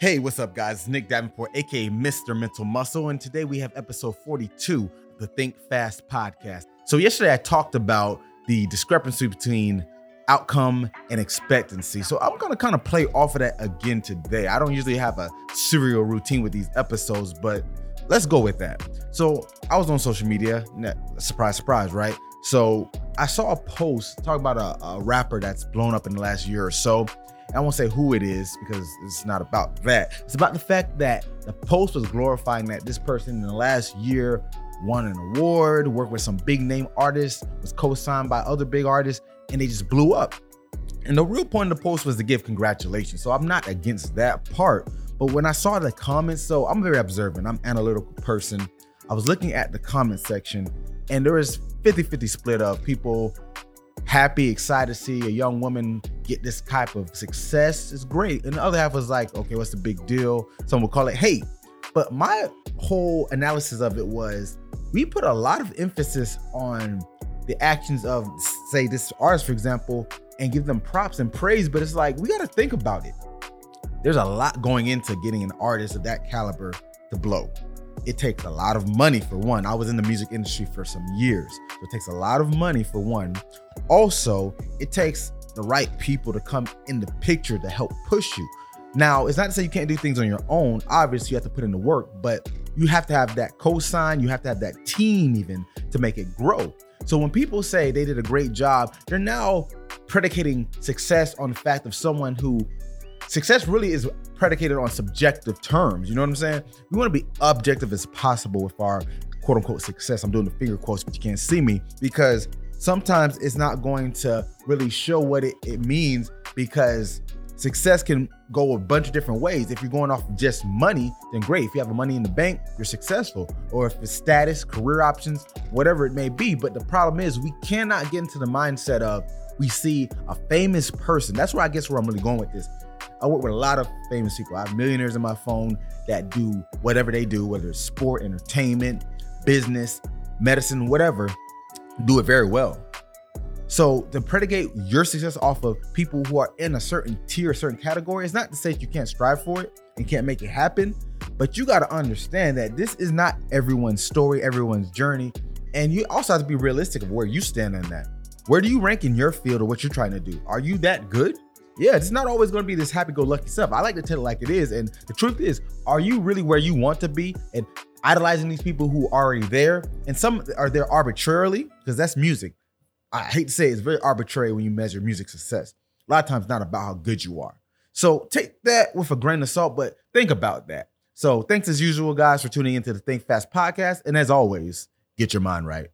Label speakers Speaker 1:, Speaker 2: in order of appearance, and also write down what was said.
Speaker 1: Hey, what's up, guys? Nick Davenport, aka Mr. Mental Muscle, and today we have episode 42 of the Think Fast podcast. So, yesterday I talked about the discrepancy between outcome and expectancy. So, I'm gonna kind of play off of that again today. I don't usually have a serial routine with these episodes, but let's go with that. So, I was on social media, surprise, surprise, right? So, I saw a post talking about a, a rapper that's blown up in the last year or so I won't say who it is because it's not about that. It's about the fact that the post was glorifying that this person in the last year won an award, worked with some big name artists, was co-signed by other big artists, and they just blew up. And the real point of the post was to give congratulations. So I'm not against that part. But when I saw the comments, so I'm very observant, I'm analytical person. I was looking at the comment section and there was 50-50 split of people happy, excited to see a young woman get this type of success is great. And the other half was like, okay, what's the big deal? Some would call it hate. But my whole analysis of it was we put a lot of emphasis on the actions of, say, this artist, for example, and give them props and praise. But it's like, we got to think about it. There's a lot going into getting an artist of that caliber to blow it takes a lot of money for one. I was in the music industry for some years. So it takes a lot of money for one. Also, it takes the right people to come in the picture to help push you. Now, it's not to say you can't do things on your own. Obviously, you have to put in the work, but you have to have that cosign, you have to have that team even to make it grow. So when people say they did a great job, they're now predicating success on the fact of someone who success really is predicated on subjective terms. You know what I'm saying? We want to be objective as possible with our quote unquote success. I'm doing the finger quotes, but you can't see me because sometimes it's not going to really show what it, it means because success can go a bunch of different ways. If you're going off just money, then great. If you have money in the bank, you're successful. Or if it's status, career options, whatever it may be. But the problem is we cannot get into the mindset of we see a famous person. That's where I guess where I'm really going with this. I work with a lot of famous people. I have millionaires in my phone that do whatever they do, whether it's sport, entertainment, business, medicine, whatever, do it very well. So to predicate your success off of people who are in a certain tier, a certain category, is not to say you can't strive for it and can't make it happen, but you got to understand that this is not everyone's story, everyone's journey, and you also have to be realistic of where you stand on that. Where do you rank in your field or what you're trying to do? Are you that good? Yeah, it's not always going to be this happy-go-lucky stuff. I like to tell it like it is, and the truth is, are you really where you want to be? And idolizing these people who are already there, and some are there arbitrarily because that's music. I hate to say it, it's very arbitrary when you measure music success. A lot of times, not about how good you are. So take that with a grain of salt, but think about that. So thanks as usual, guys, for tuning into the Think Fast podcast, and as always, get your mind right.